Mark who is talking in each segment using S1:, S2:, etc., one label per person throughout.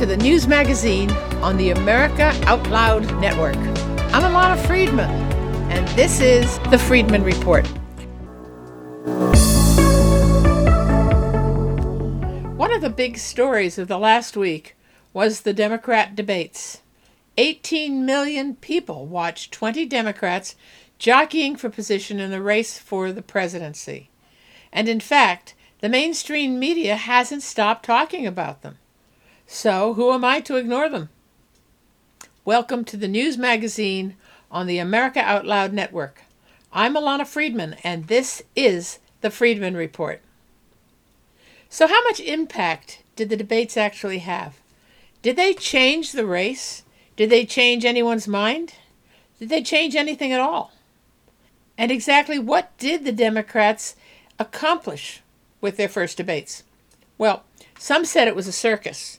S1: to the news magazine on the America Out Loud Network. I'm Ilana Freedman, and this is the Freedman Report. One of the big stories of the last week was the Democrat debates. 18 million people watched 20 Democrats jockeying for position in the race for the presidency. And in fact, the mainstream media hasn't stopped talking about them. So, who am I to ignore them? Welcome to the news magazine on the America Out Loud Network. I'm Ilana Freedman, and this is the Freedman Report. So, how much impact did the debates actually have? Did they change the race? Did they change anyone's mind? Did they change anything at all? And exactly what did the Democrats accomplish with their first debates? Well, some said it was a circus.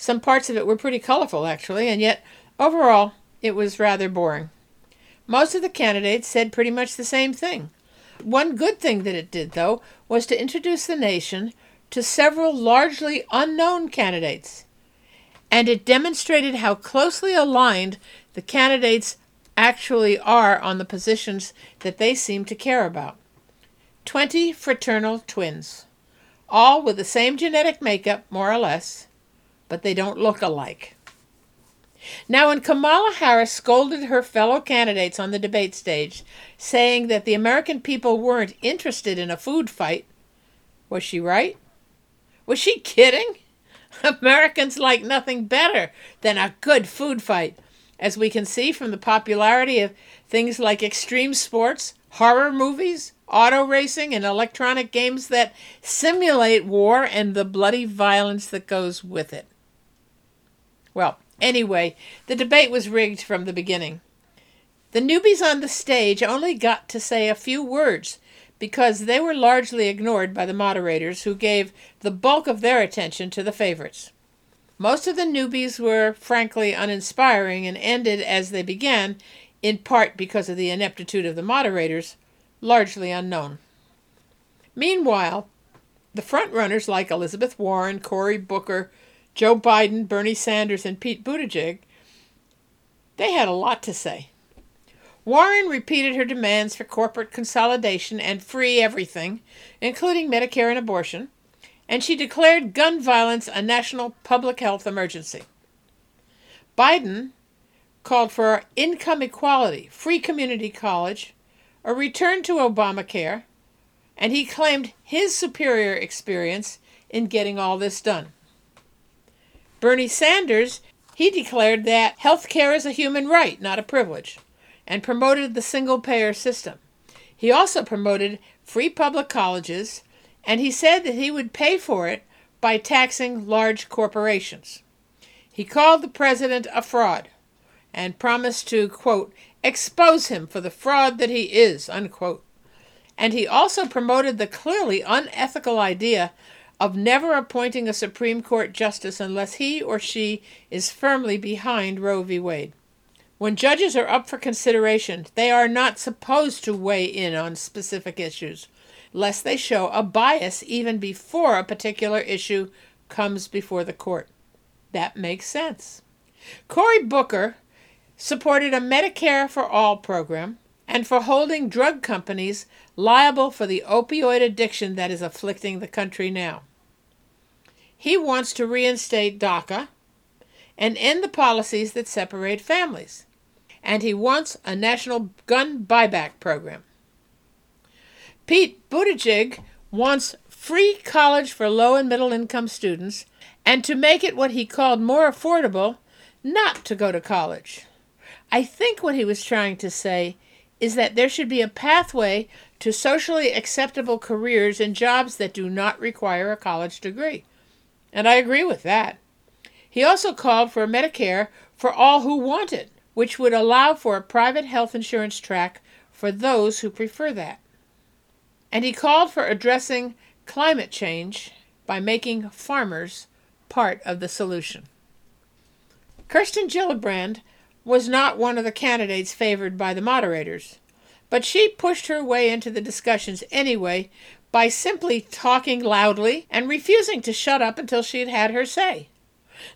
S1: Some parts of it were pretty colorful, actually, and yet overall it was rather boring. Most of the candidates said pretty much the same thing. One good thing that it did, though, was to introduce the nation to several largely unknown candidates. And it demonstrated how closely aligned the candidates actually are on the positions that they seem to care about. 20 fraternal twins, all with the same genetic makeup, more or less, but they don't look alike. Now, when Kamala Harris scolded her fellow candidates on the debate stage, saying that the American people weren't interested in a food fight, was she right? Was she kidding? Americans like nothing better than a good food fight, as we can see from the popularity of things like extreme sports, horror movies, auto racing, and electronic games that simulate war and the bloody violence that goes with it. Well, anyway, the debate was rigged from the beginning. The newbies on the stage only got to say a few words because they were largely ignored by the moderators who gave the bulk of their attention to the favorites. Most of the newbies were frankly uninspiring and ended as they began, in part because of the ineptitude of the moderators, largely unknown. Meanwhile, the frontrunners like Elizabeth Warren, Cory Booker, Joe Biden, Bernie Sanders, and Pete Buttigieg, they had a lot to say. Warren repeated her demands for corporate consolidation and free everything, including Medicare and abortion, and she declared gun violence a national public health emergency. Biden called for income equality, free community college, a return to Obamacare, and he claimed his superior experience in getting all this done. Bernie Sanders, he declared that health care is a human right, not a privilege, and promoted the single payer system. He also promoted free public colleges, and he said that he would pay for it by taxing large corporations. He called the president a fraud and promised to, quote, expose him for the fraud that he is, unquote. And he also promoted the clearly unethical idea of never appointing a Supreme Court justice unless he or she is firmly behind Roe v. Wade. When judges are up for consideration, they are not supposed to weigh in on specific issues, lest they show a bias even before a particular issue comes before the court. That makes sense. Cory Booker supported a Medicare for All program and for holding drug companies liable for the opioid addiction that is afflicting the country now. He wants to reinstate DACA and end the policies that separate families. And he wants a national gun buyback program. Pete Buttigieg wants free college for low and middle income students and to make it what he called more affordable not to go to college. I think what he was trying to say is that there should be a pathway to socially acceptable careers and jobs that do not require a college degree. And I agree with that. He also called for Medicare for all who want it, which would allow for a private health insurance track for those who prefer that. And he called for addressing climate change by making farmers part of the solution. Kirsten Gillibrand was not one of the candidates favored by the moderators, but she pushed her way into the discussions anyway by simply talking loudly and refusing to shut up until she had had her say.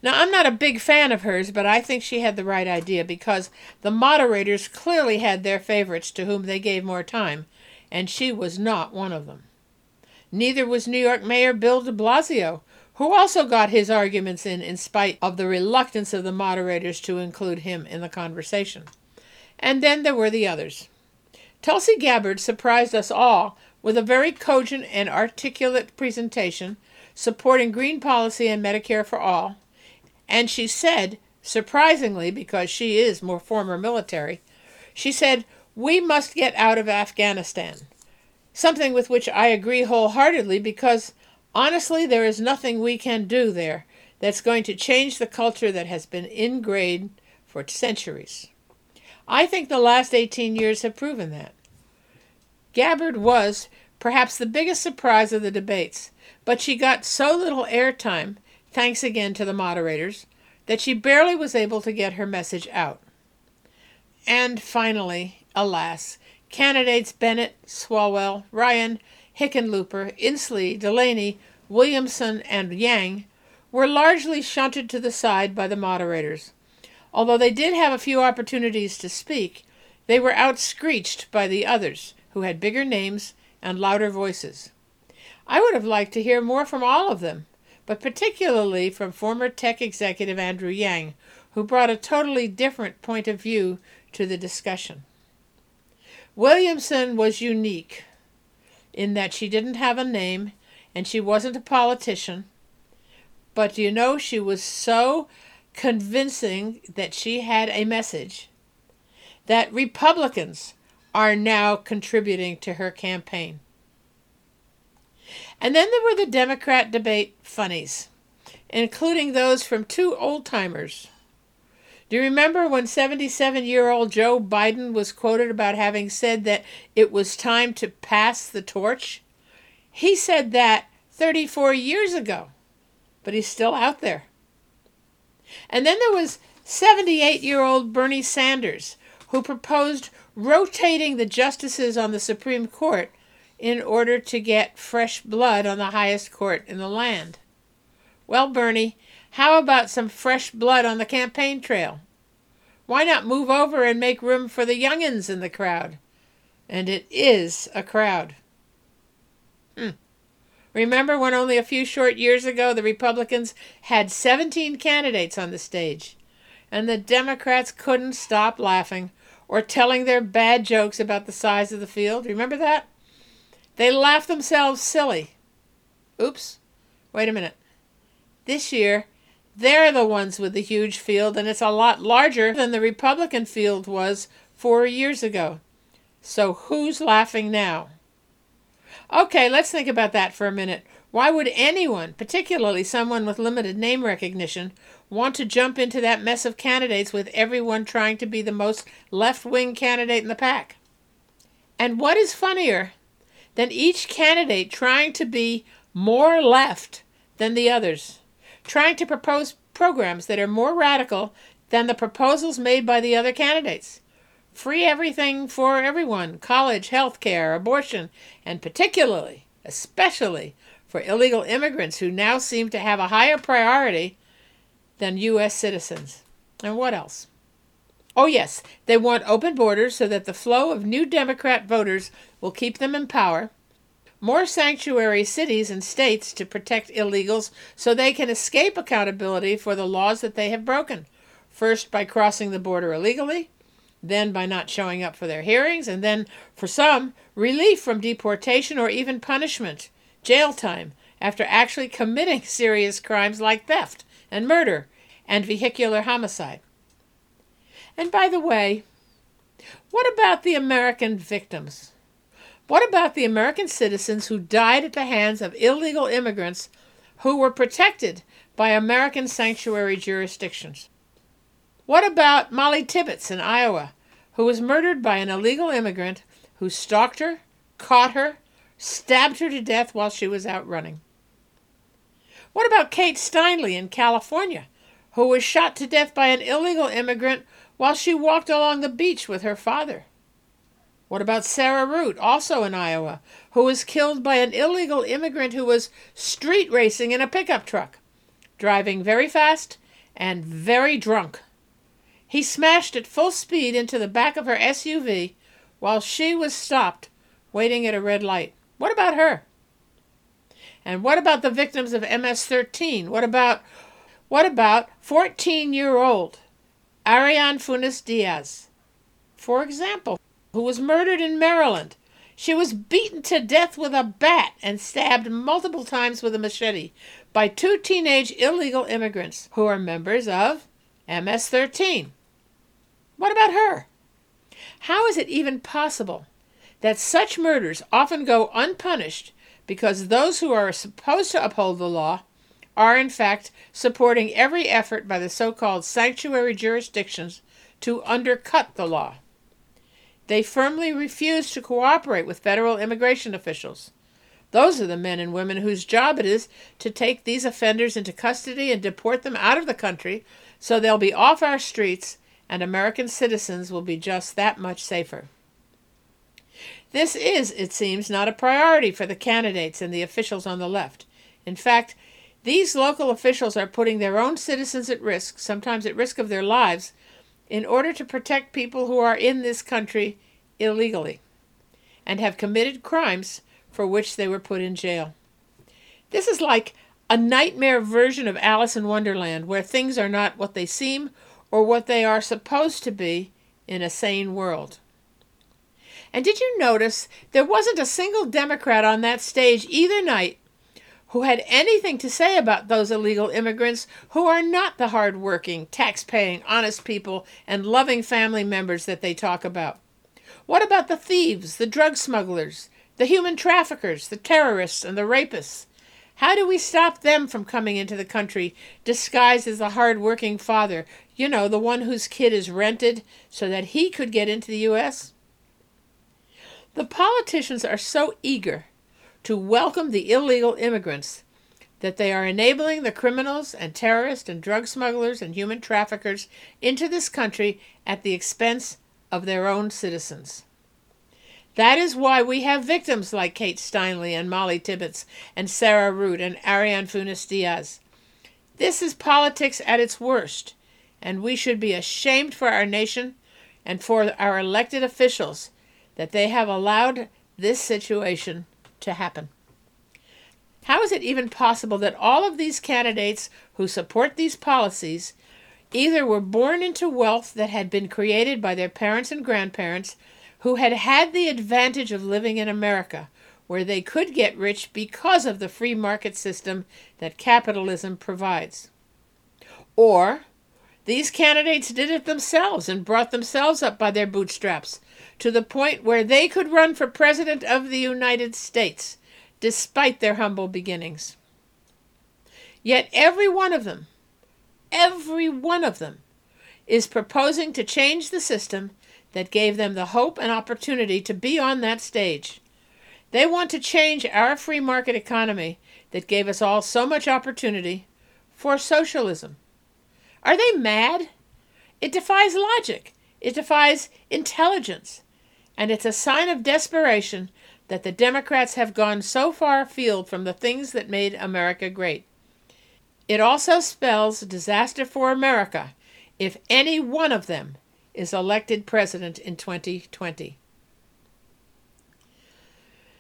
S1: Now, I'm not a big fan of hers, but I think she had the right idea because the moderators clearly had their favorites to whom they gave more time, and she was not one of them. Neither was New York Mayor Bill de Blasio, who also got his arguments in in spite of the reluctance of the moderators to include him in the conversation. And then there were the others. Tulsi Gabbard surprised us all with a very cogent and articulate presentation supporting green policy and Medicare for all. And she said, surprisingly, because she is more former military, she said, We must get out of Afghanistan. Something with which I agree wholeheartedly because honestly, there is nothing we can do there that's going to change the culture that has been ingrained for centuries. I think the last 18 years have proven that. Gabbard was perhaps the biggest surprise of the debates, but she got so little airtime, thanks again to the moderators, that she barely was able to get her message out. And finally, alas, candidates Bennet, Swalwell, Ryan, Hickenlooper, Inslee, Delaney, Williamson, and Yang were largely shunted to the side by the moderators. Although they did have a few opportunities to speak, they were outscreeched by the others, who had bigger names and louder voices. I would have liked to hear more from all of them, but particularly from former tech executive Andrew Yang, who brought a totally different point of view to the discussion. Williamson was unique in that she didn't have a name and she wasn't a politician, but you know, she was so convincing that she had a message that Republicans are now contributing to her campaign. And then there were the Democrat debate funnies, including those from two old timers. Do you remember when 77 year old Joe Biden was quoted about having said that it was time to pass the torch? He said that 34 years ago, but he's still out there. And then there was 78 year old Bernie Sanders, who proposed rotating the justices on the Supreme Court in order to get fresh blood on the highest court in the land. Well, Bernie, how about some fresh blood on the campaign trail? Why not move over and make room for the youngins in the crowd? And it is a crowd. Hmm. Remember when only a few short years ago the Republicans had 17 candidates on the stage, and the Democrats couldn't stop laughing or telling their bad jokes about the size of the field? Remember that? They laugh themselves silly. Oops. Wait a minute. This year, they're the ones with the huge field, and it's a lot larger than the Republican field was four years ago. So who's laughing now? Okay, let's think about that for a minute. Why would anyone, particularly someone with limited name recognition, want to jump into that mess of candidates with everyone trying to be the most left wing candidate in the pack? And what is funnier than each candidate trying to be more left than the others, trying to propose programs that are more radical than the proposals made by the other candidates? Free everything for everyone college, health care, abortion, and particularly, especially, for illegal immigrants who now seem to have a higher priority than U.S. citizens. And what else? Oh, yes, they want open borders so that the flow of new Democrat voters will keep them in power. More sanctuary cities and states to protect illegals so they can escape accountability for the laws that they have broken. First, by crossing the border illegally, then by not showing up for their hearings, and then, for some, relief from deportation or even punishment, jail time, after actually committing serious crimes like theft and murder and vehicular homicide. And by the way, what about the American victims? What about the American citizens who died at the hands of illegal immigrants who were protected by American sanctuary jurisdictions? What about Molly Tibbetts in Iowa, who was murdered by an illegal immigrant who stalked her, caught her, stabbed her to death while she was out running? What about Kate Steinle in California, who was shot to death by an illegal immigrant while she walked along the beach with her father? What about Sarah Root, also in Iowa, who was killed by an illegal immigrant who was street racing in a pickup truck, driving very fast and very drunk. He smashed at full speed into the back of her SUV while she was stopped waiting at a red light. What about her? And what about the victims of MS-13? What about what about 14-year-old Ariane Funes Diaz, for example, who was murdered in Maryland? She was beaten to death with a bat and stabbed multiple times with a machete by two teenage illegal immigrants who are members of MS 13. What about her? How is it even possible that such murders often go unpunished because those who are supposed to uphold the law are in fact supporting every effort by the so called sanctuary jurisdictions to undercut the law? They firmly refuse to cooperate with federal immigration officials. Those are the men and women whose job it is to take these offenders into custody and deport them out of the country so they'll be off our streets and American citizens will be just that much safer. This is, it seems, not a priority for the candidates and the officials on the left. In fact, these local officials are putting their own citizens at risk, sometimes at risk of their lives, in order to protect people who are in this country illegally and have committed crimes for which they were put in jail. This is like a nightmare version of Alice in Wonderland, where things are not what they seem or what they are supposed to be in a sane world. And did you notice there wasn't a single Democrat on that stage either night who had anything to say about those illegal immigrants who are not the hard-working, tax-paying, honest people and loving family members that they talk about? What about the thieves, the drug smugglers, the human traffickers, the terrorists, and the rapists? How do we stop them from coming into the country disguised as a hard-working father, you know, the one whose kid is rented so that he could get into the U.S.? The politicians are so eager to welcome the illegal immigrants that they are enabling the criminals and terrorists and drug smugglers and human traffickers into this country at the expense of their own citizens. That is why we have victims like Kate Steinle and Molly Tibbetts and Sarah Root and Ariane Funes Diaz. This is politics at its worst, and we should be ashamed for our nation and for our elected officials that they have allowed this situation to happen. How is it even possible that all of these candidates who support these policies either were born into wealth that had been created by their parents and grandparents who had had the advantage of living in America, where they could get rich because of the free market system that capitalism provides? Or these candidates did it themselves and brought themselves up by their bootstraps to the point where they could run for President of the United States, despite their humble beginnings. Yet every one of them, every one of them, is proposing to change the system that gave them the hope and opportunity to be on that stage. They want to change our free market economy that gave us all so much opportunity for socialism. Are they mad? It defies logic. It defies intelligence. And it's a sign of desperation that the Democrats have gone so far afield from the things that made America great. It also spells disaster for America if any one of them is elected president in 2020.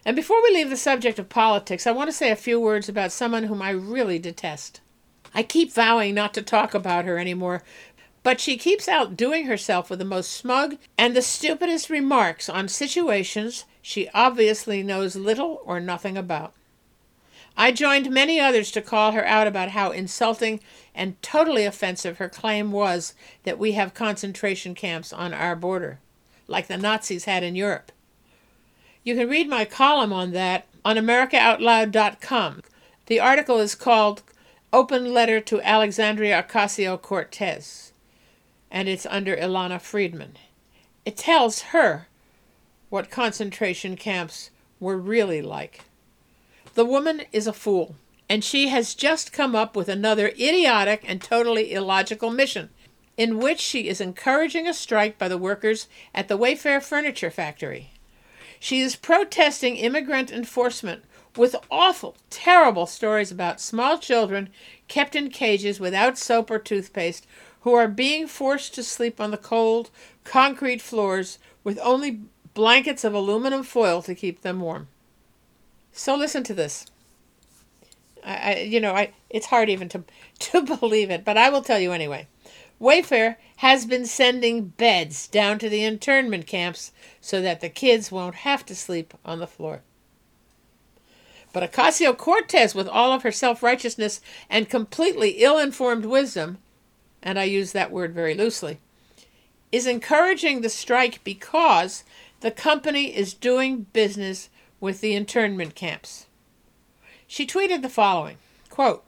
S1: And before we leave the subject of politics, I want to say a few words about someone whom I really detest. I keep vowing not to talk about her anymore, but she keeps outdoing herself with the most smug and the stupidest remarks on situations she obviously knows little or nothing about. I joined many others to call her out about how insulting and totally offensive her claim was that we have concentration camps on our border, like the Nazis had in Europe. You can read my column on that on AmericaOutloud.com. The article is called open letter to Alexandria Ocasio Cortez, and it's under Ilana Freedman. It tells her what concentration camps were really like. The woman is a fool, and she has just come up with another idiotic and totally illogical mission, in which she is encouraging a strike by the workers at the Wayfair Furniture Factory. She is protesting immigrant enforcement with awful, terrible stories about small children kept in cages without soap or toothpaste who are being forced to sleep on the cold, concrete floors with only blankets of aluminum foil to keep them warm. So listen to this. I, I, you know, I it's hard even to to believe it, but I will tell you anyway. Wayfair has been sending beds down to the internment camps so that the kids won't have to sleep on the floor. But Ocasio Cortez, with all of her self righteousness and completely ill informed wisdom, and I use that word very loosely, is encouraging the strike because the company is doing business with the internment camps. She tweeted the following quote,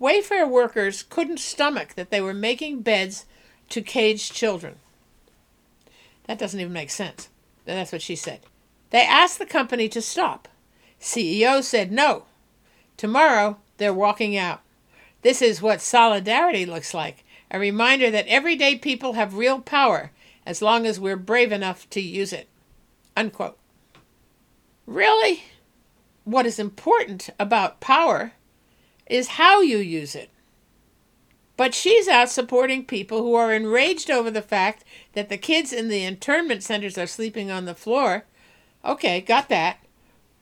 S1: Wayfair workers couldn't stomach that they were making beds to caged children. That doesn't even make sense. That's what she said. They asked the company to stop. CEO said no. Tomorrow, they're walking out. This is what solidarity looks like a reminder that everyday people have real power as long as we're brave enough to use it. Unquote. Really? What is important about power is how you use it. But she's out supporting people who are enraged over the fact that the kids in the internment centers are sleeping on the floor. Okay, got that.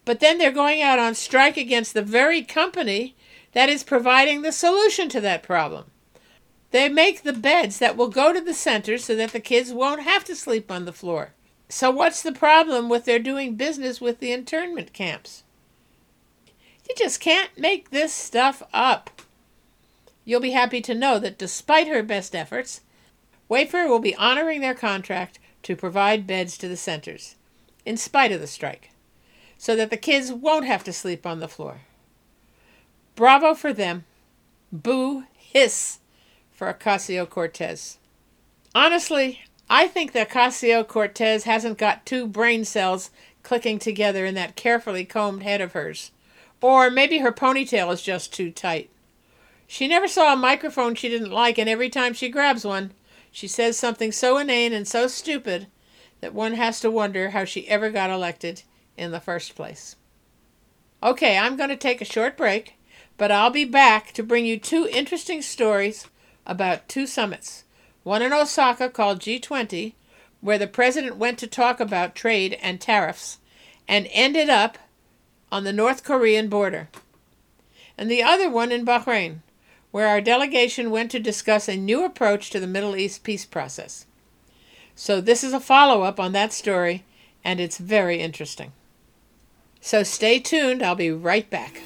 S1: But then they're going out on strike against the very company that is providing the solution to that problem. They make the beds that will go to the centers so that the kids won't have to sleep on the floor. So, what's the problem with their doing business with the internment camps? You just can't make this stuff up. You'll be happy to know that despite her best efforts, Wayfair will be honoring their contract to provide beds to the centers, in spite of the strike, so that the kids won't have to sleep on the floor. Bravo for them. Boo hiss for Ocasio Cortez. Honestly, I think that Ocasio Cortez hasn't got two brain cells clicking together in that carefully combed head of hers. Or maybe her ponytail is just too tight. She never saw a microphone she didn't like, and every time she grabs one, she says something so inane and so stupid that one has to wonder how she ever got elected in the first place. Okay, I'm going to take a short break, but I'll be back to bring you two interesting stories about two summits. One in Osaka called G20, where the president went to talk about trade and tariffs, and ended up on the North Korean border, and the other one in Bahrain, where our delegation went to discuss a new approach to the Middle East peace process. So, this is a follow up on that story, and it's very interesting. So, stay tuned, I'll be right back.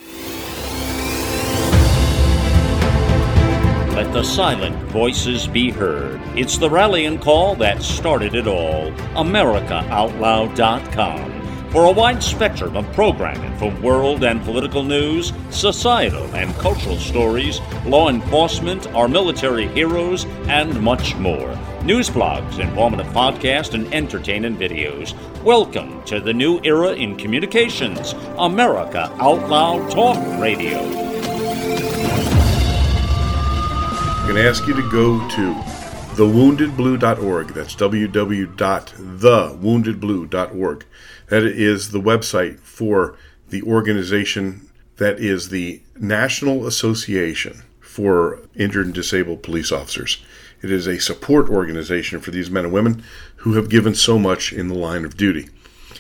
S2: Let the silent voices be heard. It's the rallying call that started it all. AmericaOutloud.com for a wide spectrum of programming from world and political news, societal and cultural stories, law enforcement, our military heroes, and much more. News blogs, informative podcasts, and entertaining videos. Welcome to the new era in communications, America Out Loud Talk Radio.
S3: I'm going to ask you to go to thewoundedblue.org. That's www.thewoundedblue.org. That is the website for the organization that is the National Association for Injured and Disabled Police Officers. It is a support organization for these men and women who have given so much in the line of duty.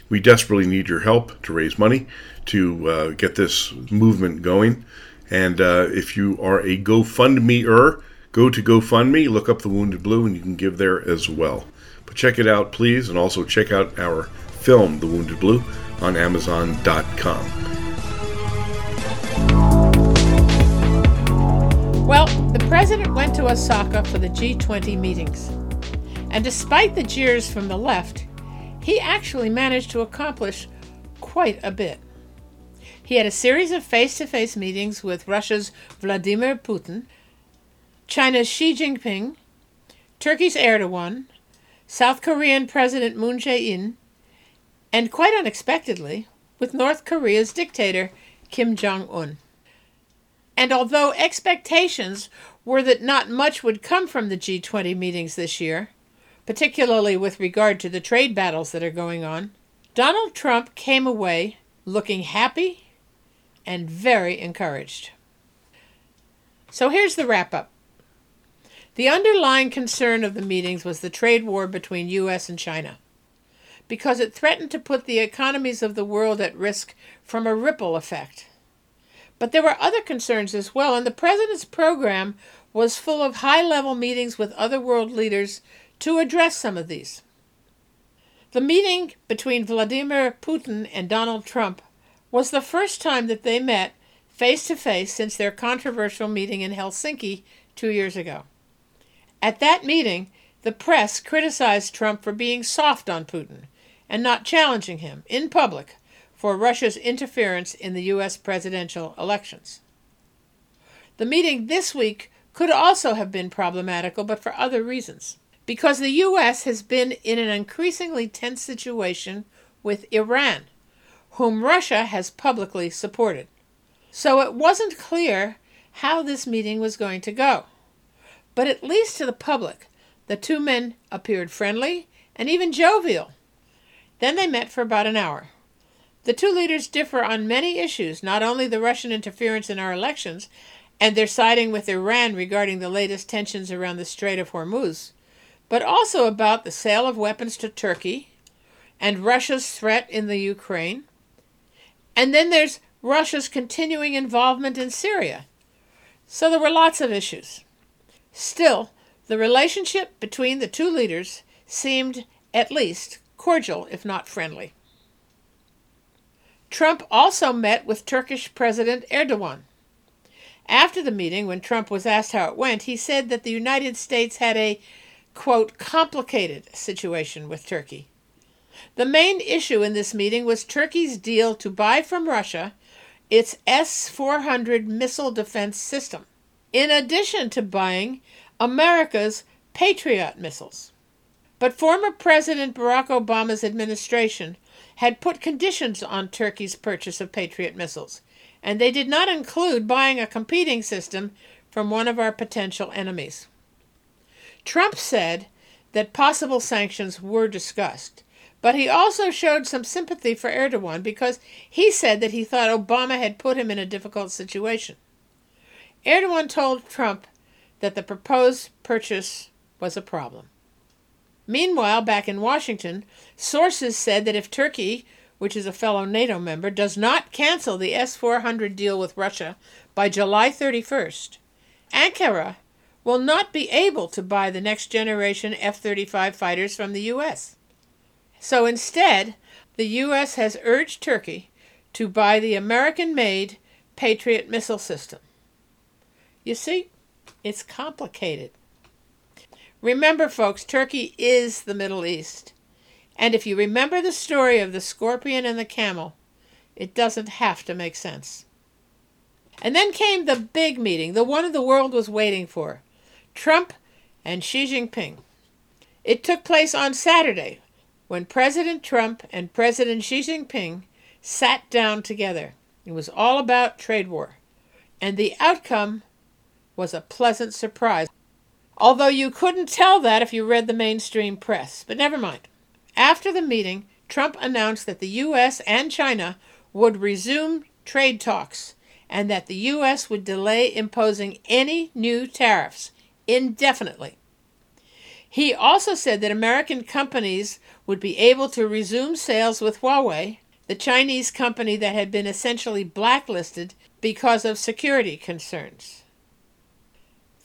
S3: We desperately need your help to raise money to uh, get this movement going. And uh, if you are a GoFundMe-er, go to GoFundMe, look up the Wounded Blue, and you can give there as well. But check it out, please, and also check out our film, The Wounded Blue, on Amazon.com.
S1: Well, the president went to Osaka for the G20 meetings. And despite the jeers from the left, he actually managed to accomplish quite a bit. He had a series of face to face meetings with Russia's Vladimir Putin, China's Xi Jinping, Turkey's Erdogan, South Korean President Moon Jae in, and quite unexpectedly, with North Korea's dictator Kim Jong un. And although expectations were that not much would come from the G20 meetings this year, particularly with regard to the trade battles that are going on, Donald Trump came away looking happy, and very encouraged. So here's the wrap up. The underlying concern of the meetings was the trade war between US and China, because it threatened to put the economies of the world at risk from a ripple effect. But there were other concerns as well, and the president's program was full of high level meetings with other world leaders to address some of these. The meeting between Vladimir Putin and Donald Trump was the first time that they met face to face since their controversial meeting in Helsinki two years ago. At that meeting, the press criticized Trump for being soft on Putin and not challenging him in public for Russia's interference in the U.S. presidential elections. The meeting this week could also have been problematical, but for other reasons. Because the U.S. has been in an increasingly tense situation with Iran, whom Russia has publicly supported. So it wasn't clear how this meeting was going to go. But at least to the public, the two men appeared friendly and even jovial. Then they met for about an hour. The two leaders differ on many issues, not only the Russian interference in our elections and their siding with Iran regarding the latest tensions around the Strait of Hormuz, but also about the sale of weapons to Turkey and Russia's threat in the Ukraine. And then there's Russia's continuing involvement in Syria. So there were lots of issues. Still, the relationship between the two leaders seemed at least cordial, if not friendly. Trump also met with Turkish President Erdogan. After the meeting, when Trump was asked how it went, he said that the United States had a, quote, complicated situation with Turkey. The main issue in this meeting was Turkey's deal to buy from Russia its S 400 missile defense system, in addition to buying America's Patriot missiles. But former President Barack Obama's administration had put conditions on Turkey's purchase of Patriot missiles, and they did not include buying a competing system from one of our potential enemies. Trump said that possible sanctions were discussed, but he also showed some sympathy for Erdogan because he said that he thought Obama had put him in a difficult situation. Erdogan told Trump that the proposed purchase was a problem. Meanwhile, back in Washington, sources said that if Turkey, which is a fellow NATO member, does not cancel the S 400 deal with Russia by July 31st, Ankara will not be able to buy the next generation F 35 fighters from the U.S. So instead, the U.S. has urged Turkey to buy the American made Patriot missile system. You see, it's complicated. Remember, folks, Turkey is the Middle East. And if you remember the story of the scorpion and the camel, it doesn't have to make sense. And then came the big meeting, the one the world was waiting for Trump and Xi Jinping. It took place on Saturday when President Trump and President Xi Jinping sat down together. It was all about trade war. And the outcome was a pleasant surprise although you couldn't tell that if you read the mainstream press. But never mind. After the meeting, Trump announced that the U.S. and China would resume trade talks and that the U.S. would delay imposing any new tariffs indefinitely. He also said that American companies would be able to resume sales with Huawei, the Chinese company that had been essentially blacklisted because of security concerns.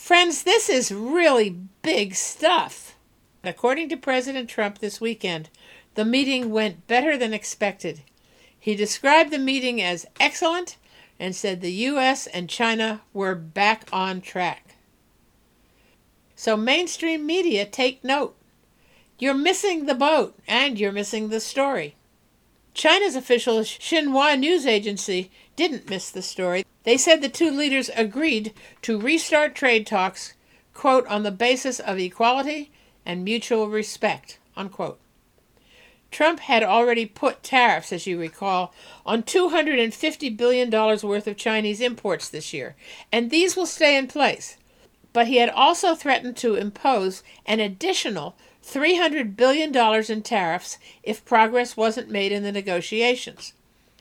S1: Friends, this is really big stuff. According to President Trump this weekend, the meeting went better than expected. He described the meeting as excellent and said the U.S. and China were back on track. So, mainstream media, take note. You're missing the boat and you're missing the story. China's official Xinhua news agency didn't miss the story. They said the two leaders agreed to restart trade talks, quote, on the basis of equality and mutual respect, unquote. Trump had already put tariffs, as you recall, on $250 billion worth of Chinese imports this year, and these will stay in place. But he had also threatened to impose an additional $300 billion in tariffs if progress wasn't made in the negotiations.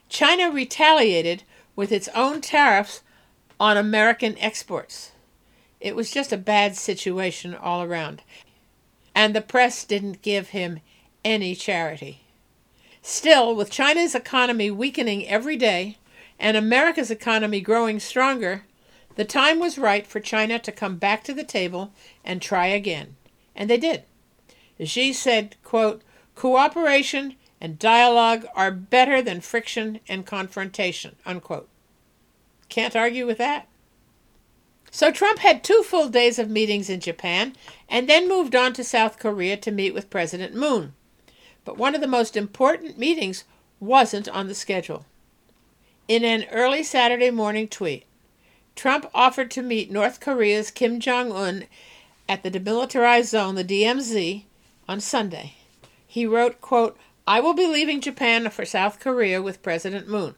S1: China retaliated with its own tariffs on American exports. It was just a bad situation all around. And the press didn't give him any charity. Still, with China's economy weakening every day and America's economy growing stronger, the time was right for China to come back to the table and try again. And they did. Xi said, quote, cooperation and dialogue are better than friction and confrontation, unquote. Can't argue with that. So Trump had two full days of meetings in Japan and then moved on to South Korea to meet with President Moon. But one of the most important meetings wasn't on the schedule. In an early Saturday morning tweet, Trump offered to meet North Korea's Kim Jong un at the demilitarized zone, the DMZ, on Sunday. He wrote, quote, I will be leaving Japan for South Korea with President Moon.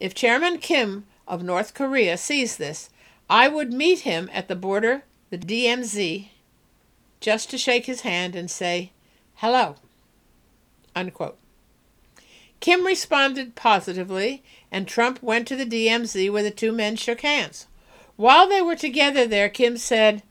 S1: If Chairman Kim of North Korea sees this, I would meet him at the border, the DMZ, just to shake his hand and say, hello. Unquote. Kim responded positively, and Trump went to the DMZ where the two men shook hands. While they were together there, Kim said,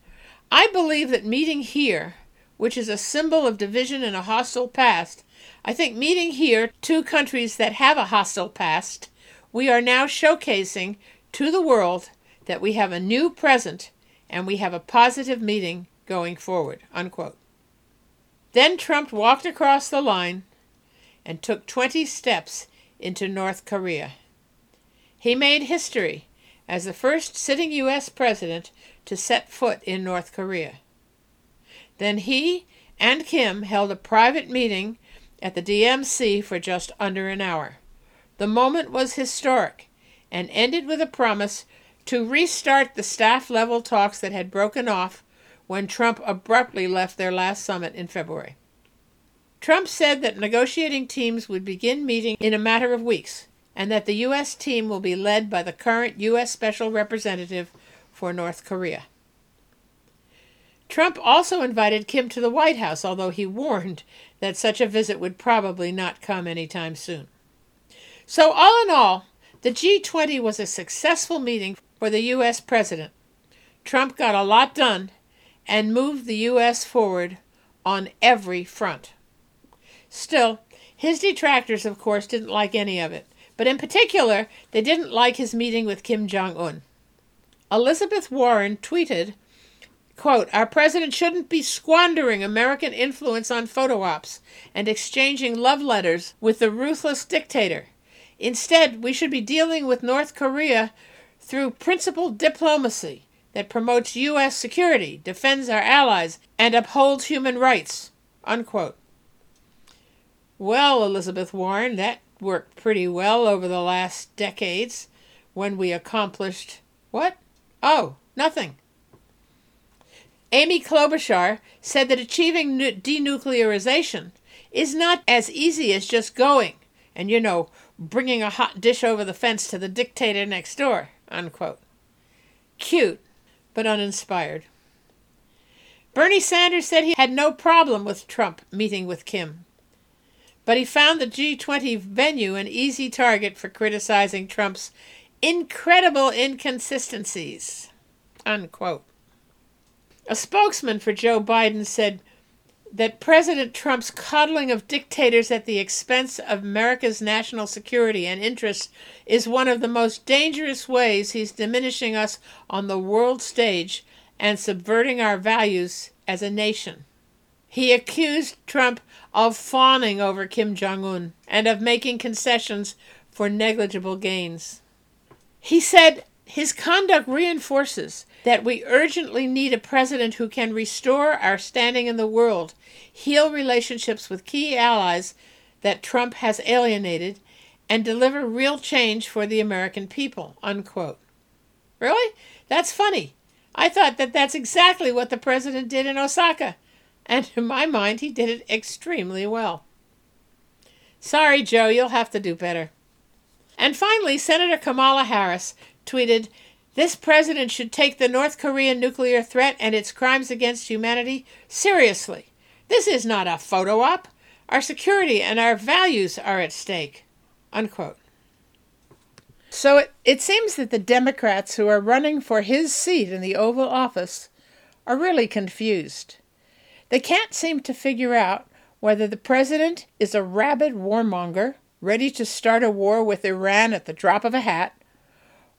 S1: I believe that meeting here, which is a symbol of division and a hostile past, I think meeting here two countries that have a hostile past, we are now showcasing to the world that we have a new present and we have a positive meeting going forward. Unquote. Then Trump walked across the line and took 20 steps into North Korea. He made history as the first sitting U.S. president to set foot in North Korea. Then he and Kim held a private meeting at the DMZ for just under an hour. The moment was historic and ended with a promise to restart the staff level talks that had broken off when Trump abruptly left their last summit in February. Trump said that negotiating teams would begin meeting in a matter of weeks and that the U.S. team will be led by the current U.S. Special Representative for North Korea. Trump also invited Kim to the White House, although he warned that such a visit would probably not come anytime soon. So, all in all, the G20 was a successful meeting for the U.S. president. Trump got a lot done and moved the U.S. forward on every front. Still, his detractors, of course, didn't like any of it, but in particular, they didn't like his meeting with Kim Jong un. Elizabeth Warren tweeted, quote, Our president shouldn't be squandering American influence on photo ops and exchanging love letters with the ruthless dictator. Instead, we should be dealing with North Korea through principled diplomacy that promotes U.S. security, defends our allies, and upholds human rights. Unquote. Well, Elizabeth Warren, that worked pretty well over the last decades when we accomplished what? Oh, nothing. Amy Klobuchar said that achieving denuclearization is not as easy as just going and, you know, bringing a hot dish over the fence to the dictator next door. Unquote. Cute, but uninspired. Bernie Sanders said he had no problem with Trump meeting with Kim. But he found the G20 venue an easy target for criticizing Trump's incredible inconsistencies. Unquote. A spokesman for Joe Biden said that President Trump's coddling of dictators at the expense of America's national security and interests is one of the most dangerous ways he's diminishing us on the world stage and subverting our values as a nation. He accused Trump of fawning over Kim Jong un and of making concessions for negligible gains. He said his conduct reinforces that we urgently need a president who can restore our standing in the world, heal relationships with key allies that Trump has alienated, and deliver real change for the American people. Unquote. Really? That's funny. I thought that that's exactly what the president did in Osaka and to my mind, he did it extremely well. Sorry, Joe, you'll have to do better. And finally, Senator Kamala Harris tweeted This president should take the North Korean nuclear threat and its crimes against humanity seriously. This is not a photo op. Our security and our values are at stake. Unquote. So it, it seems that the Democrats who are running for his seat in the Oval Office are really confused. They can't seem to figure out whether the president is a rabid warmonger ready to start a war with Iran at the drop of a hat,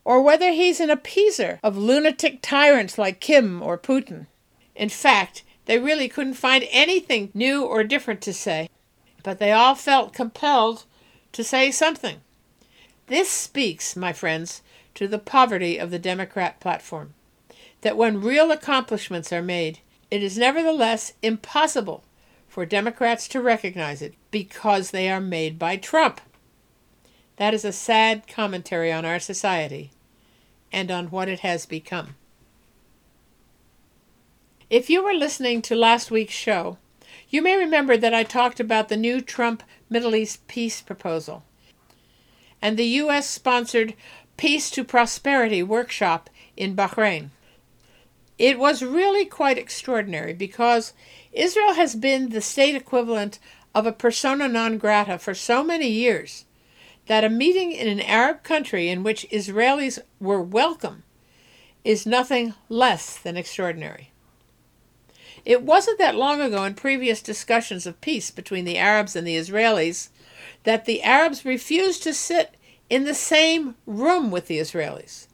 S1: or whether he's an appeaser of lunatic tyrants like Kim or Putin. In fact, they really couldn't find anything new or different to say, but they all felt compelled to say something. This speaks, my friends, to the poverty of the Democrat platform. That when real accomplishments are made, it is nevertheless impossible for Democrats to recognize it because they are made by Trump. That is a sad commentary on our society and on what it has become. If you were listening to last week's show, you may remember that I talked about the new Trump Middle East peace proposal and the U.S. sponsored Peace to Prosperity workshop in Bahrain. It was really quite extraordinary because Israel has been the state equivalent of a persona non grata for so many years that a meeting in an Arab country in which Israelis were welcome is nothing less than extraordinary. It wasn't that long ago in previous discussions of peace between the Arabs and the Israelis that the Arabs refused to sit in the same room with the Israelis.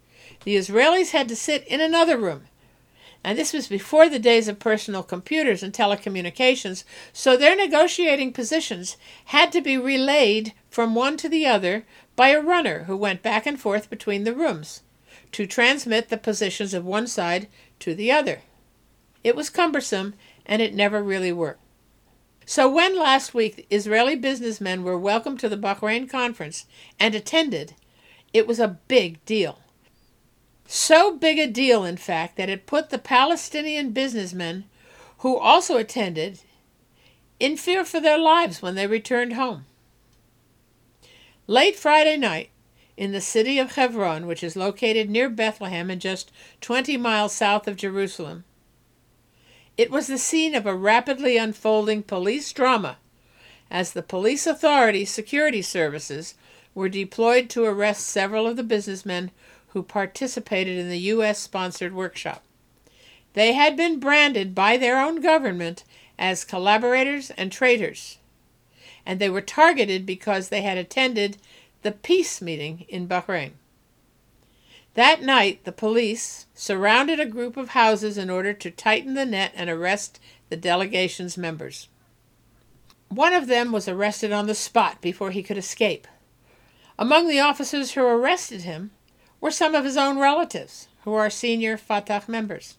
S1: The Israelis had to sit in another room. And this was before the days of personal computers and telecommunications, so their negotiating positions had to be relayed from one to the other by a runner who went back and forth between the rooms to transmit the positions of one side to the other. It was cumbersome and it never really worked. So, when last week Israeli businessmen were welcomed to the Bahrain conference and attended, it was a big deal. So big a deal, in fact, that it put the Palestinian businessmen who also attended in fear for their lives when they returned home. Late Friday night, in the city of Hebron, which is located near Bethlehem and just 20 miles south of Jerusalem, it was the scene of a rapidly unfolding police drama as the police authority security services were deployed to arrest several of the businessmen who participated in the U.S. sponsored workshop. They had been branded by their own government as collaborators and traitors, and they were targeted because they had attended the peace meeting in Bahrain. That night, the police surrounded a group of houses in order to tighten the net and arrest the delegation's members. One of them was arrested on the spot before he could escape. Among the officers who arrested him were some of his own relatives, who are senior Fatah members.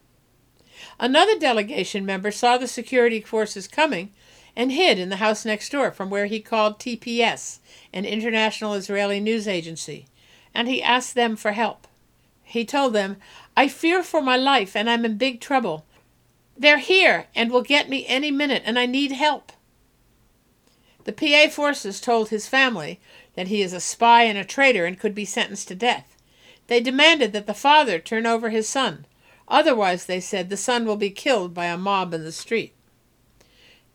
S1: Another delegation member saw the security forces coming and hid in the house next door from where he called TPS, an international Israeli news agency, and he asked them for help. He told them, I fear for my life and I'm in big trouble. They're here and will get me any minute, and I need help. The PA forces told his family that he is a spy and a traitor and could be sentenced to death. They demanded that the father turn over his son. Otherwise, they said, the son will be killed by a mob in the street.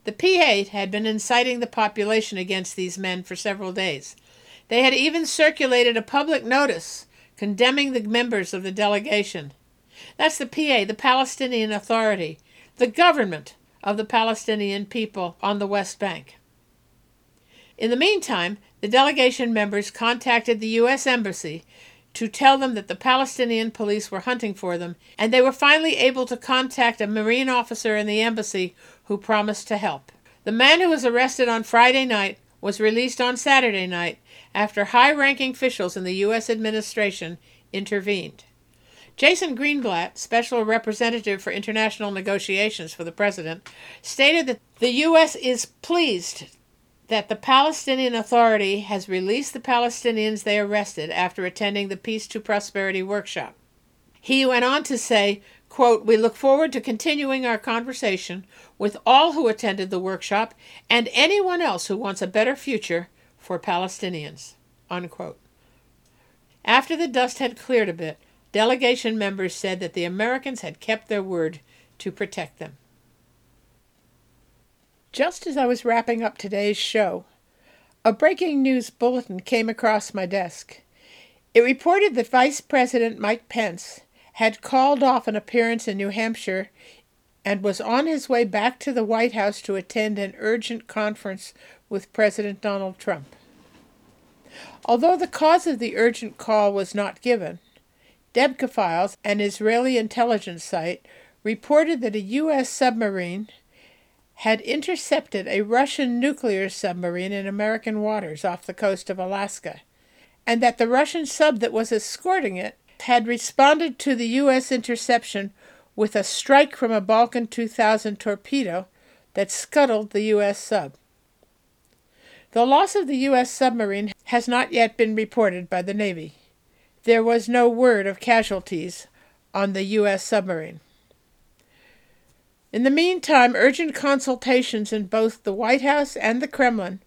S1: The PA had been inciting the population against these men for several days. They had even circulated a public notice condemning the members of the delegation. That's the PA, the Palestinian Authority, the government of the Palestinian people on the West Bank. In the meantime, the delegation members contacted the U.S. Embassy to tell them that the Palestinian police were hunting for them, and they were finally able to contact a Marine officer in the embassy who promised to help. The man who was arrested on Friday night was released on Saturday night after high ranking officials in the U.S. administration intervened. Jason Greenblatt, Special Representative for International Negotiations for the President, stated that the U.S. is pleased that the Palestinian Authority has released the Palestinians they arrested after attending the Peace to Prosperity workshop. He went on to say, quote, We look forward to continuing our conversation with all who attended the workshop and anyone else who wants a better future for Palestinians. Unquote. After the dust had cleared a bit, delegation members said that the Americans had kept their word to protect them. Just as I was wrapping up today's show, a breaking news bulletin came across my desk. It reported that Vice President Mike Pence had called off an appearance in New Hampshire and was on his way back to the White House to attend an urgent conference with President Donald Trump. Although the cause of the urgent call was not given, Debka Files, an Israeli intelligence site, reported that a U.S. submarine had intercepted a Russian nuclear submarine in American waters off the coast of Alaska, and that the Russian sub that was escorting it had responded to the U.S. interception with a strike from a Balkan 2000 torpedo that scuttled the U.S. sub. The loss of the U.S. submarine has not yet been reported by the Navy. There was no word of casualties on the U.S. submarine. In the meantime, urgent consultations in both the White House and the Kremlin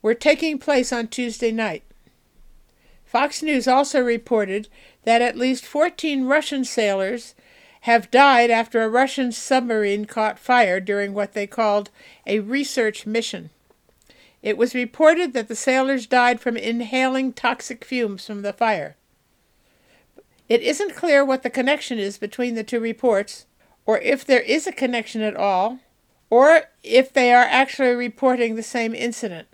S1: were taking place on Tuesday night. Fox News also reported that at least 14 Russian sailors have died after a Russian submarine caught fire during what they called a research mission. It was reported that the sailors died from inhaling toxic fumes from the fire. It isn't clear what the connection is between the two reports, or if there is a connection at all, or if they are actually reporting the same incident.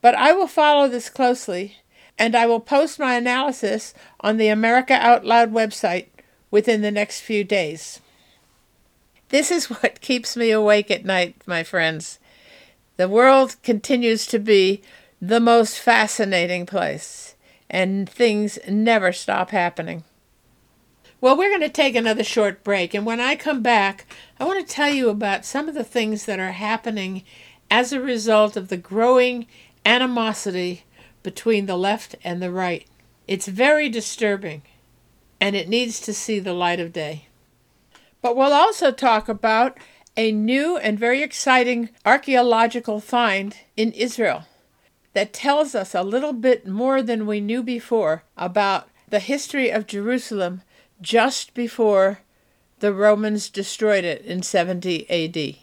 S1: But I will follow this closely, and I will post my analysis on the America Out Loud website within the next few days. This is what keeps me awake at night, my friends. The world continues to be the most fascinating place, and things never stop happening. Well, we're going to take another short break, and when I come back, I want to tell you about some of the things that are happening as a result of the growing animosity between the left and the right. It's very disturbing and it needs to see the light of day. But we'll also talk about a new and very exciting archaeological find in Israel that tells us a little bit more than we knew before about the history of Jerusalem just before the Romans destroyed it in 70 AD.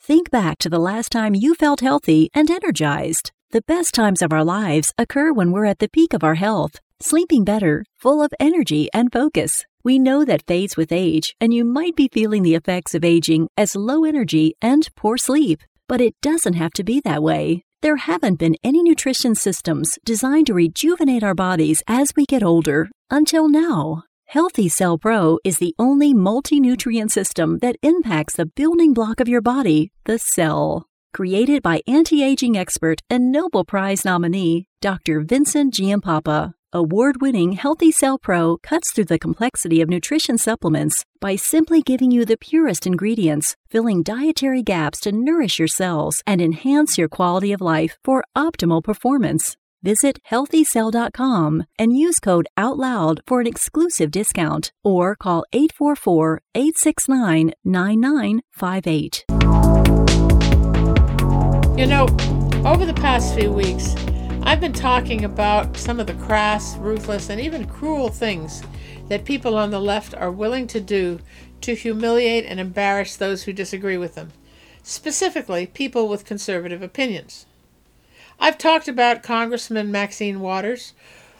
S4: Think back to the last time you felt healthy and energized. The best times of our lives occur when we're at the peak of our health sleeping better, full of energy and focus. We know that fades with age, and you might be feeling the effects of aging as low energy and poor sleep. But it doesn't have to be that way. There haven't been any nutrition systems designed to rejuvenate our bodies as we get older until now. Healthy Cell Pro is the only multi nutrient system that impacts the building block of your body, the cell. Created by anti aging expert and Nobel Prize nominee Dr. Vincent Giampapa. Award winning Healthy Cell Pro cuts through the complexity of nutrition supplements by simply giving you the purest ingredients, filling dietary gaps to nourish your cells and enhance your quality of life for optimal performance. Visit healthycell.com and use code OUTLOUD for an exclusive discount or call 844 869 9958.
S1: You know, over the past few weeks, I've been talking about some of the crass, ruthless, and even cruel things that people on the left are willing to do to humiliate and embarrass those who disagree with them, specifically people with conservative opinions. I've talked about Congressman Maxine Waters,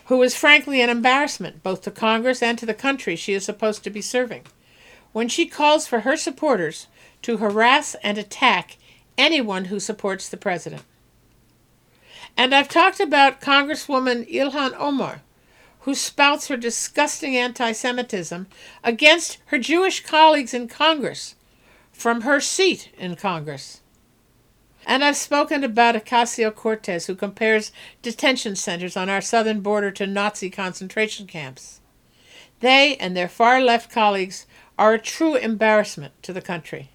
S1: who is frankly an embarrassment both to Congress and to the country she is supposed to be serving, when she calls for her supporters to harass and attack anyone who supports the president. And I've talked about Congresswoman Ilhan Omar, who spouts her disgusting anti Semitism against her Jewish colleagues in Congress from her seat in Congress. And I've spoken about Ocasio Cortez, who compares detention centers on our southern border to Nazi concentration camps. They and their far left colleagues are a true embarrassment to the country.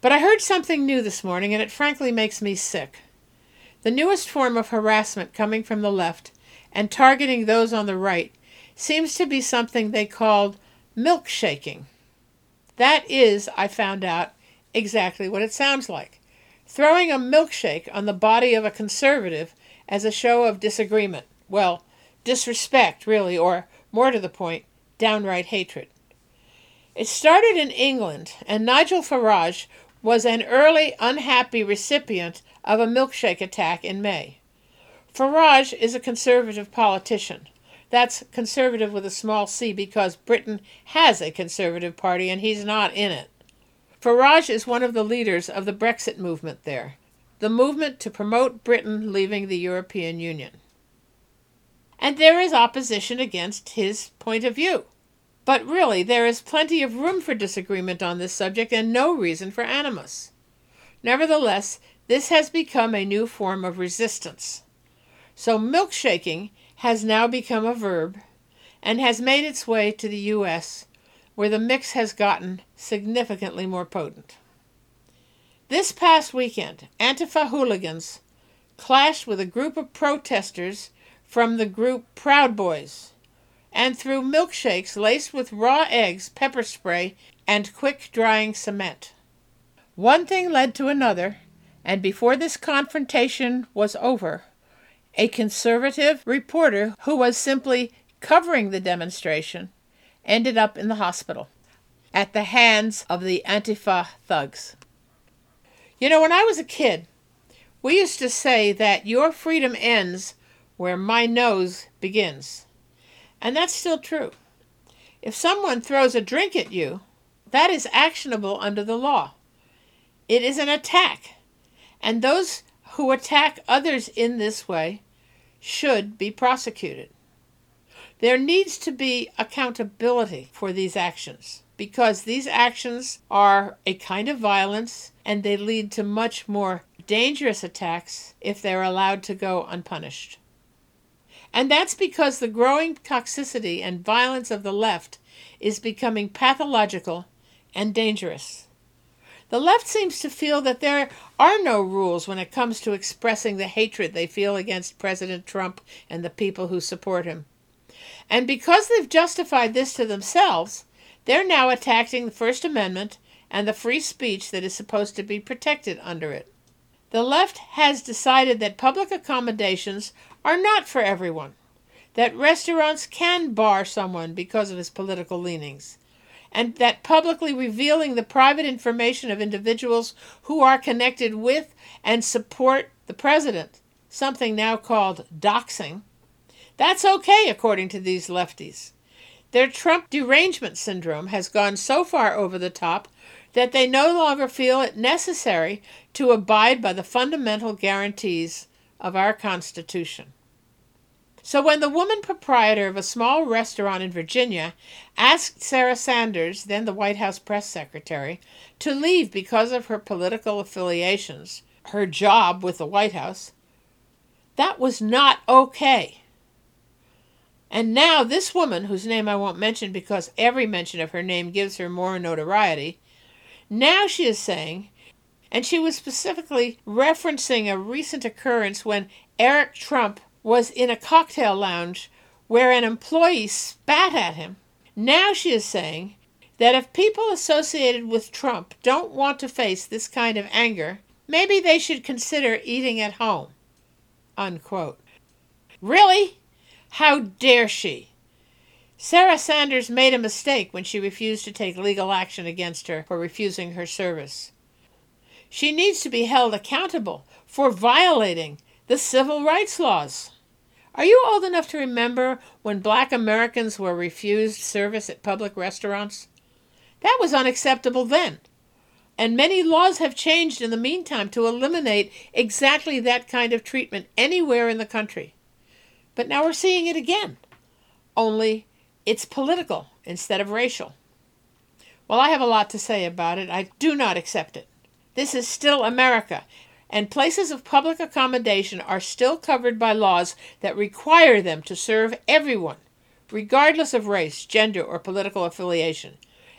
S1: But I heard something new this morning, and it frankly makes me sick. The newest form of harassment coming from the left and targeting those on the right seems to be something they called milkshaking. That is, I found out, exactly what it sounds like throwing a milkshake on the body of a conservative as a show of disagreement. Well, disrespect, really, or more to the point, downright hatred. It started in England, and Nigel Farage was an early unhappy recipient of a milkshake attack in May. Farage is a conservative politician. That's conservative with a small c because Britain has a conservative party and he's not in it. Farage is one of the leaders of the Brexit movement there, the movement to promote Britain leaving the European Union. And there is opposition against his point of view. But really, there is plenty of room for disagreement on this subject and no reason for animus. Nevertheless, this has become a new form of resistance. So milkshaking has now become a verb and has made its way to the U.S., where the mix has gotten significantly more potent. This past weekend, Antifa hooligans clashed with a group of protesters from the group Proud Boys and threw milkshakes laced with raw eggs, pepper spray, and quick drying cement. One thing led to another, and before this confrontation was over, a conservative reporter who was simply covering the demonstration ended up in the hospital at the hands of the Antifa thugs. You know, when I was a kid, we used to say that your freedom ends where my nose begins. And that's still true. If someone throws a drink at you, that is actionable under the law. It is an attack. And those who attack others in this way should be prosecuted. There needs to be accountability for these actions because these actions are a kind of violence and they lead to much more dangerous attacks if they're allowed to go unpunished. And that's because the growing toxicity and violence of the left is becoming pathological and dangerous. The left seems to feel that there are no rules when it comes to expressing the hatred they feel against President Trump and the people who support him. And because they've justified this to themselves, they're now attacking the First Amendment and the free speech that is supposed to be protected under it. The left has decided that public accommodations are not for everyone, that restaurants can bar someone because of his political leanings, and that publicly revealing the private information of individuals who are connected with and support the president, something now called doxing, that's okay according to these lefties. Their Trump derangement syndrome has gone so far over the top that they no longer feel it necessary to abide by the fundamental guarantees of our Constitution. So when the woman proprietor of a small restaurant in Virginia asked Sarah Sanders, then the White House press secretary, to leave because of her political affiliations, her job with the White House, that was not okay. And now this woman, whose name I won't mention because every mention of her name gives her more notoriety, now she is saying, and she was specifically referencing a recent occurrence when Eric Trump was in a cocktail lounge where an employee spat at him. Now she is saying that if people associated with Trump don't want to face this kind of anger, maybe they should consider eating at home. Unquote. Really? How dare she? Sarah Sanders made a mistake when she refused to take legal action against her for refusing her service. She needs to be held accountable for violating the civil rights laws. Are you old enough to remember when black Americans were refused service at public restaurants? That was unacceptable then. And many laws have changed in the meantime to eliminate exactly that kind of treatment anywhere in the country. But now we're seeing it again. Only it's political instead of racial. Well, I have a lot to say about it. I do not accept it. This is still America, and places of public accommodation are still covered by laws that require them to serve everyone, regardless of race, gender, or political affiliation.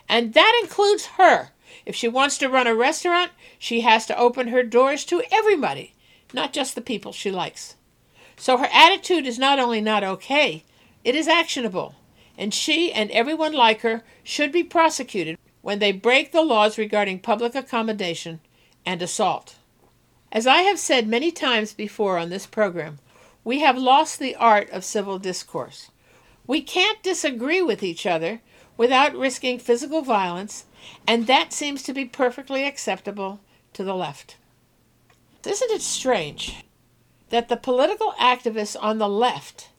S1: And that includes her. If she wants to run a restaurant, she has to open her doors to everybody, not just the people she likes. So her attitude is not only not okay, it is actionable. And she and everyone like her should be prosecuted when they break the laws regarding public accommodation and assault. As I have said many times before on this program, we have lost the art of civil discourse. We can't disagree with each other without risking physical violence, and that seems to be perfectly acceptable to the left. Isn't it strange that the political activists on the left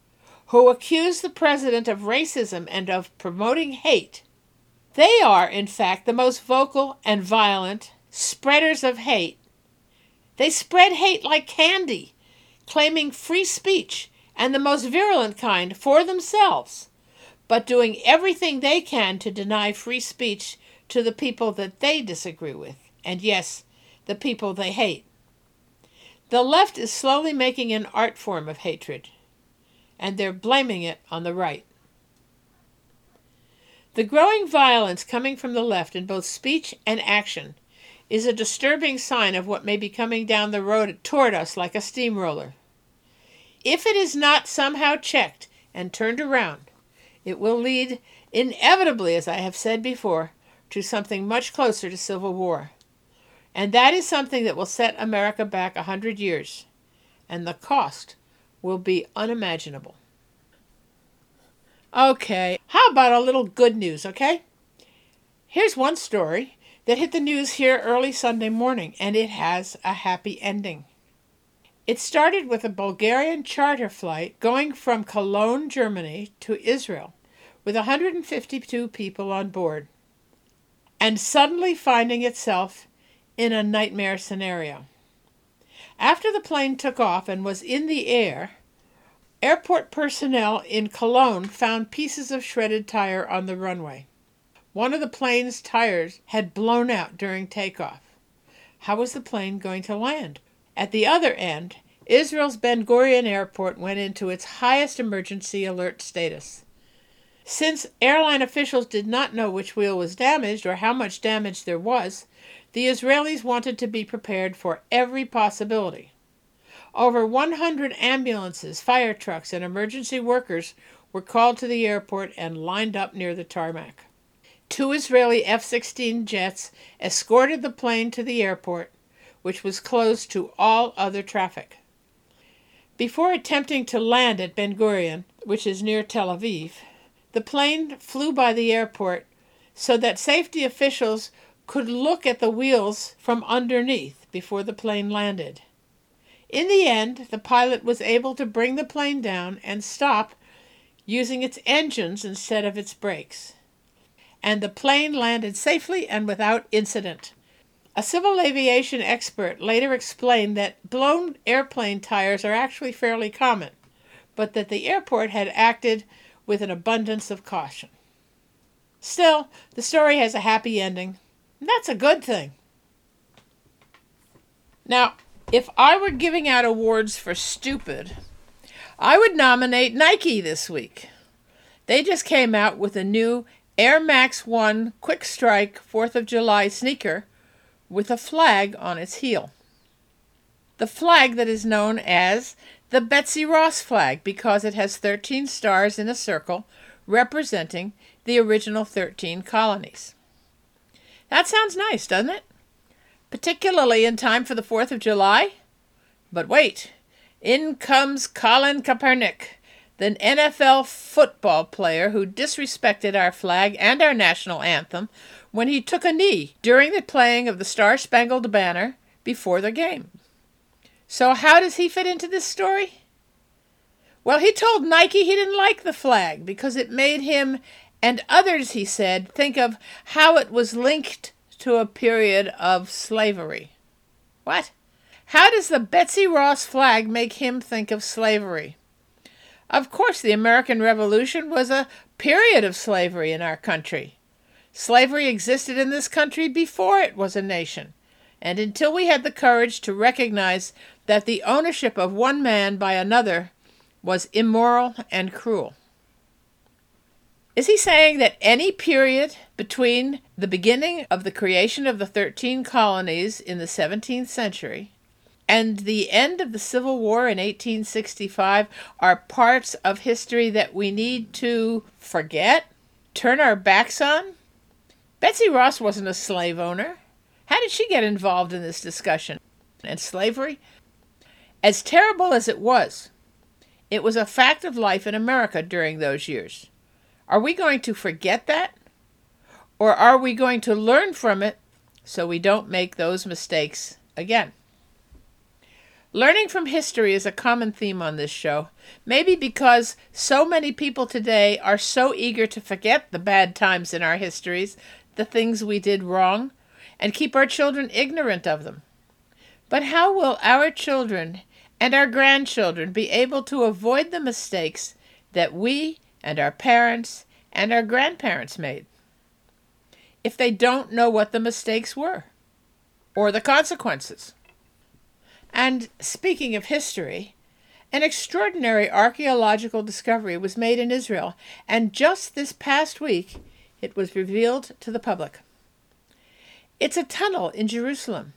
S1: who accuse the president of racism and of promoting hate, they are, in fact, the most vocal and violent spreaders of hate. They spread hate like candy, claiming free speech and the most virulent kind for themselves, but doing everything they can to deny free speech to the people that they disagree with, and yes, the people they hate. The left is slowly making an art form of hatred, and they're blaming it on the right. The growing violence coming from the left in both speech and action is a disturbing sign of what may be coming down the road toward us like a steamroller. If it is not somehow checked and turned around, it will lead inevitably, as I have said before, to something much closer to civil war. And that is something that will set America back a hundred years, and the cost will be unimaginable. Okay, how about a little good news, okay? Here's one story that hit the news here early Sunday morning, and it has a happy ending. It started with a Bulgarian charter flight going from Cologne, Germany to Israel with 152 people on board, and suddenly finding itself in a nightmare scenario. After the plane took off and was in the air, airport personnel in Cologne found pieces of shredded tire on the runway. One of the plane's tires had blown out during takeoff. How was the plane going to land? At the other end, Israel's Ben Gurion Airport went into its highest emergency alert status. Since airline officials did not know which wheel was damaged or how much damage there was, the Israelis wanted to be prepared for every possibility. Over 100 ambulances, fire trucks, and emergency workers were called to the airport and lined up near the tarmac. Two Israeli F 16 jets escorted the plane to the airport, which was closed to all other traffic. Before attempting to land at Ben Gurion, which is near Tel Aviv, the plane flew by the airport so that safety officials could look at the wheels from underneath before the plane landed. In the end, the pilot was able to bring the plane down and stop using its engines instead of its brakes and the plane landed safely and without incident. A civil aviation expert later explained that blown airplane tires are actually fairly common, but that the airport had acted with an abundance of caution. Still, the story has a happy ending. That's a good thing. Now, if I were giving out awards for stupid, I would nominate Nike this week. They just came out with a new Air Max 1 Quick Strike 4th of July sneaker with a flag on its heel. The flag that is known as the Betsy Ross flag because it has 13 stars in a circle representing the original 13 colonies. That sounds nice, doesn't it? Particularly in time for the 4th of July? But wait, in comes Colin Kaepernick the NFL football player who disrespected our flag and our national anthem when he took a knee during the playing of the Star Spangled Banner before the game. So, how does he fit into this story? Well, he told Nike he didn't like the flag because it made him and others, he said, think of how it was linked to a period of slavery. What? How does the Betsy Ross flag make him think of slavery? Of course, the American Revolution was a period of slavery in our country. Slavery existed in this country before it was a nation, and until we had the courage to recognize that the ownership of one man by another was immoral and cruel. Is he saying that any period between the beginning of the creation of the 13 colonies in the 17th century and the end of the Civil War in 1865 are parts of history that we need to forget, turn our backs on? Betsy Ross wasn't a slave owner. How did she get involved in this discussion? And slavery? As terrible as it was, it was a fact of life in America during those years. Are we going to forget that? Or are we going to learn from it so we don't make those mistakes again? Learning from history is a common theme on this show, maybe because so many people today are so eager to forget the bad times in our histories, the things we did wrong, and keep our children ignorant of them. But how will our children and our grandchildren be able to avoid the mistakes that we and our parents and our grandparents made if they don't know what the mistakes were or the consequences? And speaking of history, an extraordinary archaeological discovery was made in Israel, and just this past week it was revealed to the public. It's a tunnel in Jerusalem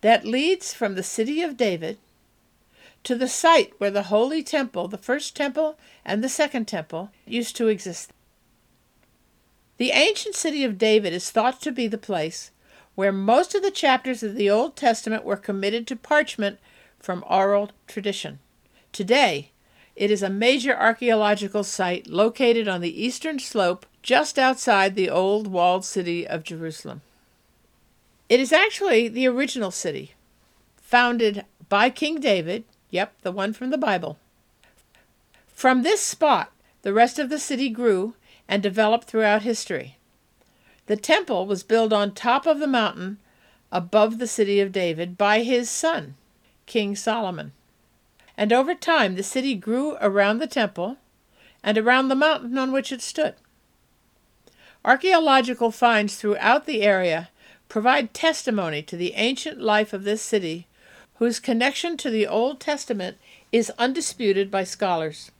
S1: that leads from the city of David to the site where the Holy Temple, the first temple and the second temple, used to exist. The ancient city of David is thought to be the place where most of the chapters of the Old Testament were committed to parchment from oral tradition. Today, it is a major archaeological site located on the eastern slope just outside the old walled city of Jerusalem. It is actually the original city, founded by King David, yep, the one from the Bible. From this spot, the rest of the city grew and developed throughout history. The temple was built on top of the mountain above the city of David by his son, King Solomon. And over time, the city grew around the temple and around the mountain on which it stood. Archaeological finds throughout the area provide testimony to the ancient life of this city, whose connection to the Old Testament is undisputed by scholars.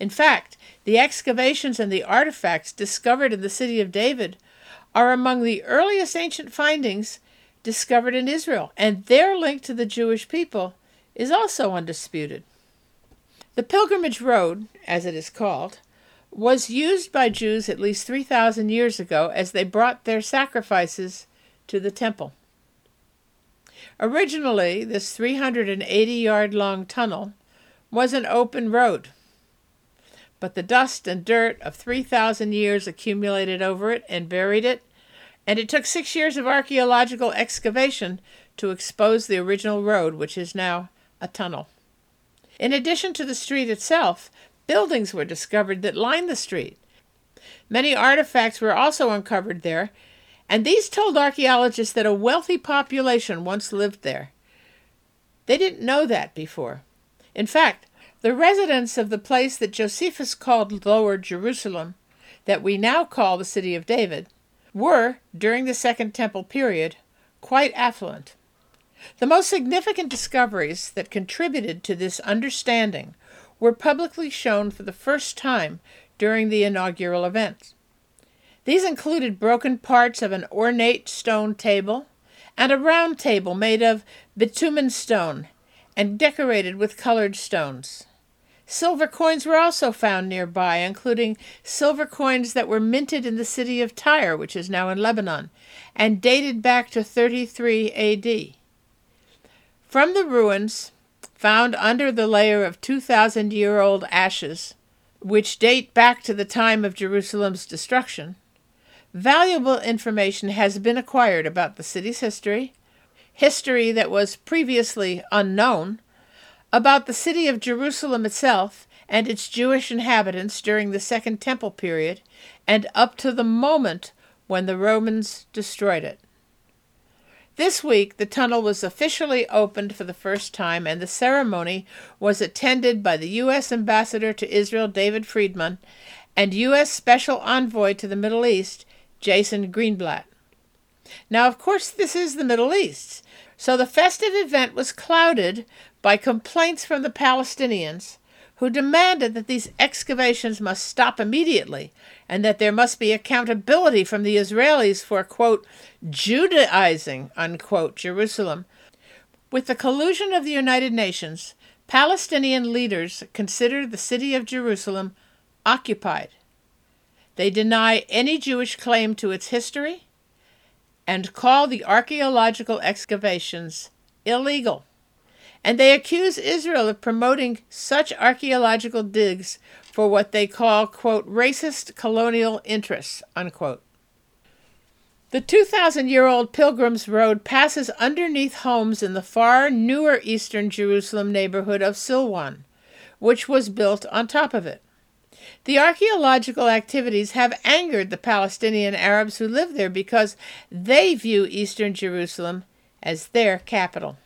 S1: In fact, the excavations and the artifacts discovered in the city of David are among the earliest ancient findings discovered in Israel, and their link to the Jewish people is also undisputed. The Pilgrimage Road, as it is called, was used by Jews at least 3,000 years ago as they brought their sacrifices to the temple. Originally, this 380 yard long tunnel was an open road but the dust and dirt of 3,000 years accumulated over it and buried it, and it took six years of archaeological excavation to expose the original road, which is now a tunnel. In addition to the street itself, buildings were discovered that lined the street. Many artifacts were also uncovered there, and these told archaeologists that a wealthy population once lived there. They didn't know that before. In fact, the residents of the place that Josephus called Lower Jerusalem, that we now call the city of David, were, during the Second Temple period, quite affluent. The most significant discoveries that contributed to this understanding were publicly shown for the first time during the inaugural event. These included broken parts of an ornate stone table and a round table made of bitumen stone and decorated with colored stones. Silver coins were also found nearby, including silver coins that were minted in the city of Tyre, which is now in Lebanon, and dated back to 33 AD. From the ruins, found under the layer of 2,000 year old ashes, which date back to the time of Jerusalem's destruction, valuable information has been acquired about the city's history, history that was previously unknown about the city of Jerusalem itself and its Jewish inhabitants during the Second Temple period and up to the moment when the Romans destroyed it. This week, the tunnel was officially opened for the first time, and the ceremony was attended by the U.S. Ambassador to Israel, David Friedman, and U.S. Special Envoy to the Middle East, Jason Greenblatt. Now, of course, this is the Middle East, so the festive event was clouded by complaints from the Palestinians, who demanded that these excavations must stop immediately and that there must be accountability from the Israelis for, quote, Judaizing, unquote, Jerusalem. With the collusion of the United Nations, Palestinian leaders consider the city of Jerusalem occupied. They deny any Jewish claim to its history and call the archaeological excavations illegal and they accuse Israel of promoting such archaeological digs for what they call, quote, racist colonial interests, unquote. The 2,000 year old Pilgrim's Road passes underneath homes in the far newer eastern Jerusalem neighborhood of Silwan, which was built on top of it. The archaeological activities have angered the Palestinian Arabs who live there because they view eastern Jerusalem as their capital.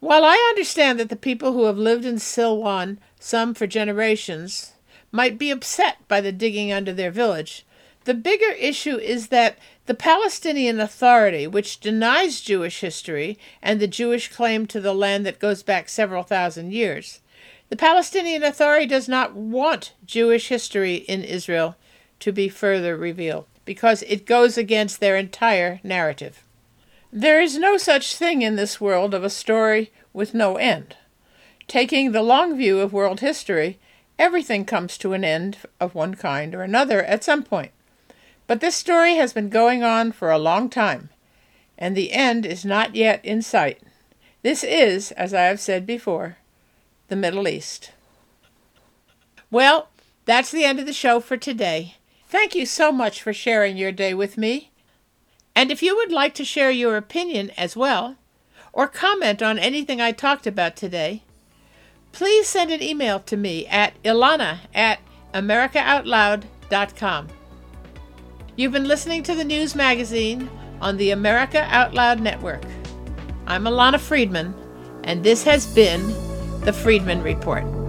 S1: While I understand that the people who have lived in Silwan, some for generations, might be upset by the digging under their village, the bigger issue is that the Palestinian Authority, which denies Jewish history and the Jewish claim to the land that goes back several thousand years, the Palestinian Authority does not want Jewish history in Israel to be further revealed because it goes against their entire narrative. There is no such thing in this world of a story with no end. Taking the long view of world history, everything comes to an end of one kind or another at some point. But this story has been going on for a long time, and the end is not yet in sight. This is, as I have said before, the Middle East. Well, that's the end of the show for today. Thank you so much for sharing your day with me. And if you would like to share your opinion as well, or comment on anything I talked about today, please send an email to me at ilana at americaoutloud.com. You've been listening to the news magazine on the America Out Loud Network. I'm Ilana Freedman, and this has been the Freedman Report.